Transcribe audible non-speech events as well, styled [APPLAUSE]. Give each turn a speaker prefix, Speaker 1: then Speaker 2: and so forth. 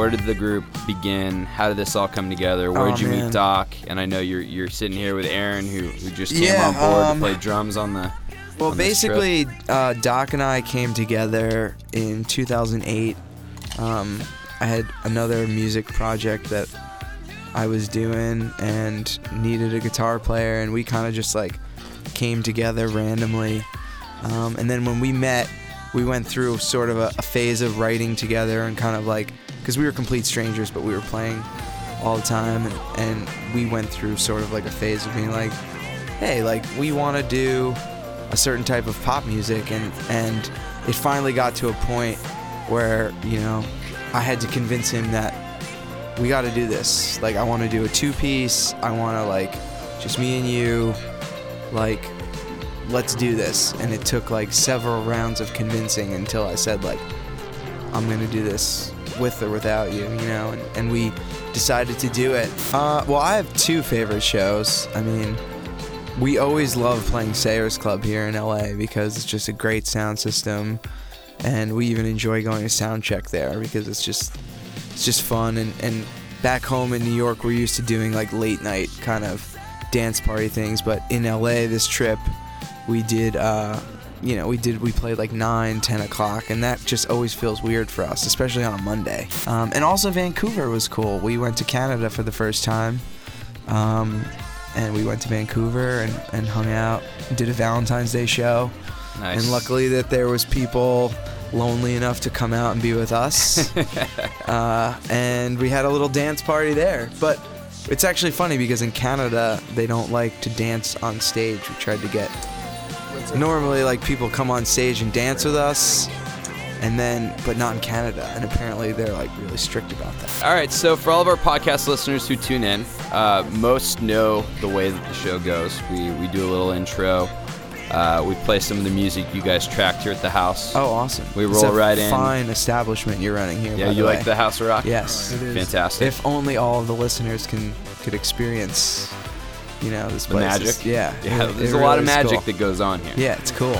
Speaker 1: where did the group begin? How did this all come together? Where
Speaker 2: Oh,
Speaker 1: did you
Speaker 2: man.
Speaker 1: meet Doc? And I know you're you're sitting here with Aaron, who, who just came
Speaker 2: Yeah,
Speaker 1: on board
Speaker 2: um,
Speaker 1: to play drums on the.
Speaker 2: Well,
Speaker 1: on
Speaker 2: basically, uh, Doc and I came together in 2008. Um, I had another music project that I was doing and needed a guitar player, and we kind of just like came together randomly. Um, and then when we met, we went through sort of a, a phase of writing together and kind of like, because we were complete strangers, but we were playing all the time, and, and we went through sort of like a phase of being like, hey, like we want to do a certain type of pop music, and and it finally got to a point where you know I had to convince him that we got to do this. Like I want to do a two piece. I want to like just me and you, like let's do this. And it took like several rounds of convincing until I said like I'm gonna do this with or without you, you know. And, and we decided to do it. Uh, well, I have two favorite shows. I mean. We always love playing Sayers Club here in LA because it's just a great sound system, and we even enjoy going to sound check there because it's just it's just fun. And, and back home in New York, we're used to doing like late night kind of dance party things, but in LA this trip, we did uh, you know we did we played like 9 10 o'clock and that just always feels weird for us especially on a monday um, and also vancouver was cool we went to canada for the first time um, and we went to Vancouver and, and hung out, did a Valentine's Day show,
Speaker 1: Nice.
Speaker 2: and luckily that there was people lonely enough to come out and be with us, [LAUGHS] uh, and we had a little dance party there. But it's actually funny because in Canada they don't like to dance on stage. We tried to get normally like people come on stage and dance with us. And then, but not in Canada, and apparently they're like really strict about that.
Speaker 1: All right, so for all of our podcast listeners who tune in, uh, most know the way that the show goes. We, we do a little intro. Uh, we play some of the music you guys tracked here at the house.
Speaker 2: Oh, awesome!
Speaker 1: We
Speaker 2: It's
Speaker 1: roll
Speaker 2: a
Speaker 1: right in.
Speaker 2: Fine establishment you're running here.
Speaker 1: yeah,
Speaker 2: by
Speaker 1: you
Speaker 2: the
Speaker 1: like the House of Rock?
Speaker 2: Yes.
Speaker 3: It is.
Speaker 1: Fantastic.
Speaker 2: If only all of the listeners can could experience, you know, this
Speaker 1: the
Speaker 2: place.
Speaker 1: magic.
Speaker 2: It's- yeah.
Speaker 1: yeah.
Speaker 2: it-
Speaker 1: There's
Speaker 2: it
Speaker 1: a lot of magic
Speaker 2: cool.
Speaker 1: that goes on here.
Speaker 2: Yeah, it's cool.